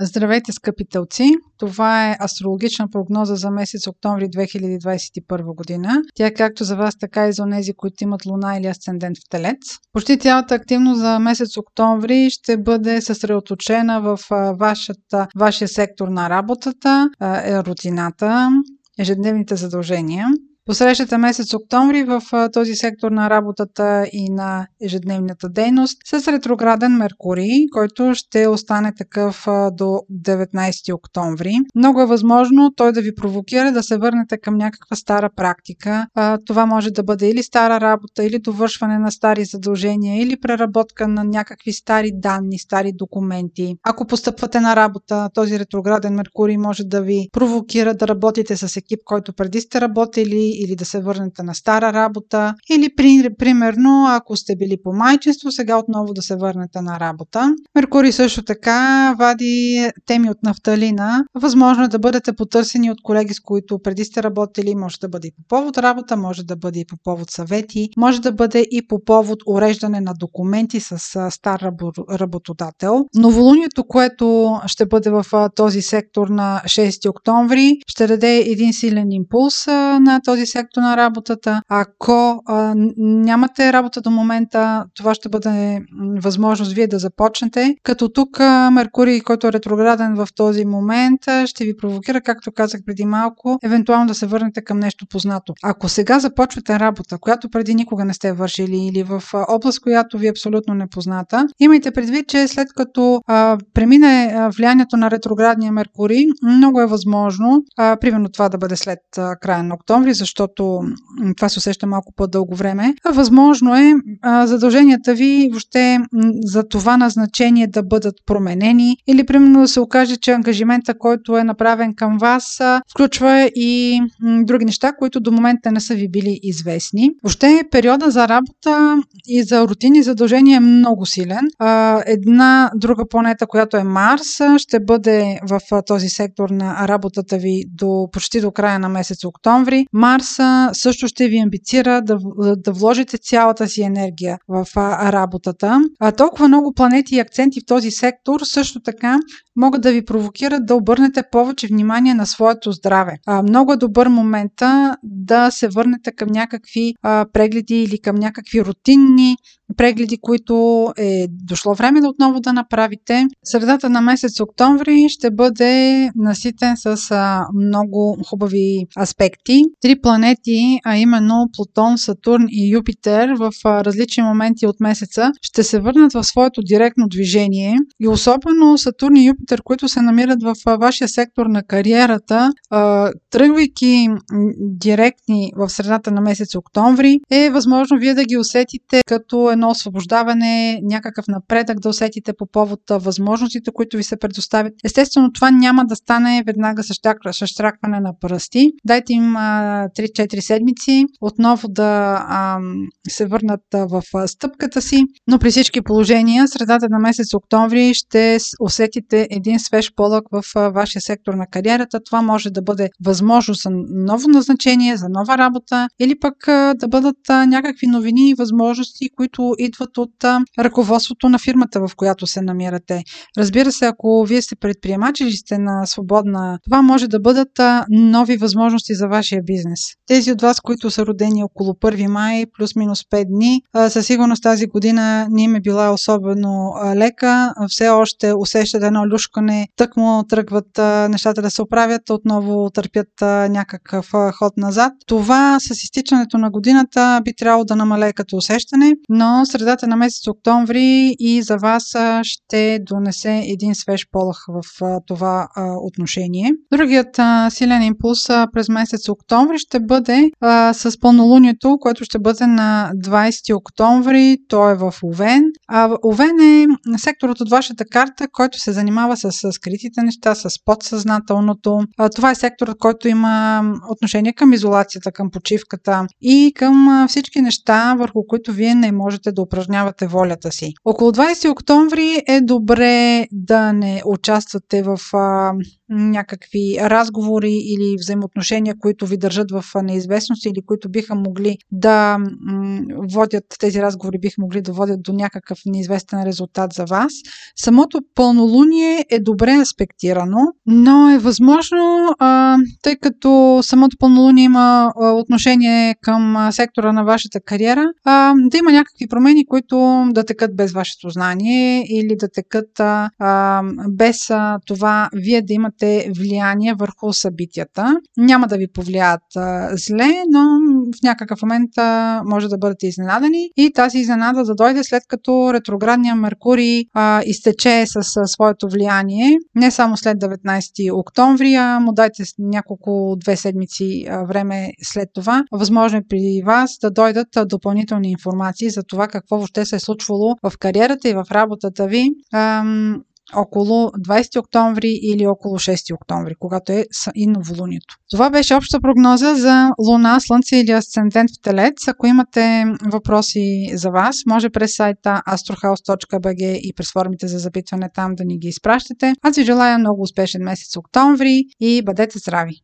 Здравейте, скъпи телци! Това е астрологична прогноза за месец октомври 2021 година. Тя е както за вас, така и за тези, които имат луна или асцендент в телец. Почти цялата активност за месец октомври ще бъде съсредоточена в вашата, вашия сектор на работата, е, рутината, ежедневните задължения. Посрещате месец октомври в този сектор на работата и на ежедневната дейност с ретрограден Меркурий, който ще остане такъв до 19 октомври. Много е възможно той да ви провокира да се върнете към някаква стара практика. Това може да бъде или стара работа, или довършване на стари задължения, или преработка на някакви стари данни, стари документи. Ако постъпвате на работа, този ретрограден Меркурий може да ви провокира да работите с екип, който преди сте работили или да се върнете на стара работа, или при, примерно, ако сте били по майчество, сега отново да се върнете на работа. Меркурий също така вади теми от нафталина. Възможно е да бъдете потърсени от колеги, с които преди сте работили, може да бъде и по повод работа, може да бъде и по повод съвети, може да бъде и по повод уреждане на документи с стар работодател. Новолунието, което ще бъде в този сектор на 6 октомври, ще даде един силен импулс на този сектор на работата. Ако а, нямате работа до момента, това ще бъде възможност вие да започнете. Като тук а, Меркурий, който е ретрограден в този момент, ще ви провокира, както казах преди малко, евентуално да се върнете към нещо познато. Ако сега започвате работа, която преди никога не сте вършили или в област, която ви е абсолютно непозната, имайте предвид, че след като а, премине влиянието на ретроградния Меркурий, много е възможно, а, примерно това да бъде след а, края на октомври, защото защото това се усеща малко по-дълго време. Възможно е задълженията ви въобще за това назначение да бъдат променени или примерно да се окаже, че ангажимента, който е направен към вас, включва и други неща, които до момента не са ви били известни. Въобще периода за работа и за рутини задължения е много силен. Една друга планета, която е Марс, ще бъде в този сектор на работата ви до почти до края на месец октомври. Марс също ще ви амбицира да, да вложите цялата си енергия в работата. А толкова много планети и акценти в този сектор също така могат да ви провокират да обърнете повече внимание на своето здраве. А, много е добър момент да се върнете към някакви а, прегледи или към някакви рутинни прегледи, които е дошло време да отново да направите. Средата на месец октомври ще бъде наситен с а, много хубави аспекти. Три планети, а именно Плутон, Сатурн и Юпитер в различни моменти от месеца ще се върнат в своето директно движение и особено Сатурн и Юпитер, които се намират в вашия сектор на кариерата, тръгвайки директни в средата на месец октомври, е възможно вие да ги усетите като едно освобождаване, някакъв напредък да усетите по повод възможностите, които ви се предоставят. Естествено, това няма да стане веднага с штракване на пръсти. Дайте им 3-4 седмици отново да а, се върнат в стъпката си, но при всички положения, средата на месец октомври ще усетите един свеж полък в вашия сектор на кариерата. Това може да бъде възможност за ново назначение, за нова работа или пък да бъдат някакви новини и възможности, които идват от ръководството на фирмата, в която се намирате. Разбира се, ако вие сте предприемачи или сте на свободна, това може да бъдат нови възможности за вашия бизнес. Тези от вас, които са родени около 1 май, плюс-минус 5 дни, със сигурност тази година не им е била особено лека. Все още усещат едно люшкане, тък му тръгват нещата да се оправят, отново търпят някакъв ход назад. Това с изтичането на годината би трябвало да намалее като усещане, но средата на месец октомври и за вас ще донесе един свеж полах в това отношение. Другият силен импулс през месец октомври ще бъде с пълнолунието, което ще бъде на 20 октомври. То е в Овен. Овен е секторът от вашата карта, който се занимава с скритите неща, с подсъзнателното. Това е секторът, който има отношение към изолацията, към почивката и към всички неща, върху които вие не можете да упражнявате волята си. Около 20 октомври е добре да не участвате в а, някакви разговори или взаимоотношения, които ви държат в неизвестност или които биха могли да водят, тези разговори биха могли да водят до някакъв неизвестен резултат за вас. Самото пълнолуние е добре аспектирано, но е възможно, а, тъй като самото пълнолуние има отношение към сектора на вашата кариера, а, да има някакви промени, които да текат без вашето знание или да текат а, а, без а, това вие да имате влияние върху събитията. Няма да ви повлияят а, зле, но в някакъв момент а, може да бъдете изненадани и тази изненада да дойде след като ретроградния Меркурий а, изтече с а, своето влияние, не само след 19 октомври, а му дайте няколко две седмици а, време след това. Възможно е при вас да дойдат а, допълнителни информации за това какво въобще се е случвало в кариерата и в работата ви около 20 октомври или около 6 октомври, когато е и новолунието. Това беше обща прогноза за Луна, Слънце или Асцендент в Телец. Ако имате въпроси за вас, може през сайта astrohouse.bg и през формите за запитване там да ни ги изпращате. Аз ви желая много успешен месец октомври и бъдете здрави!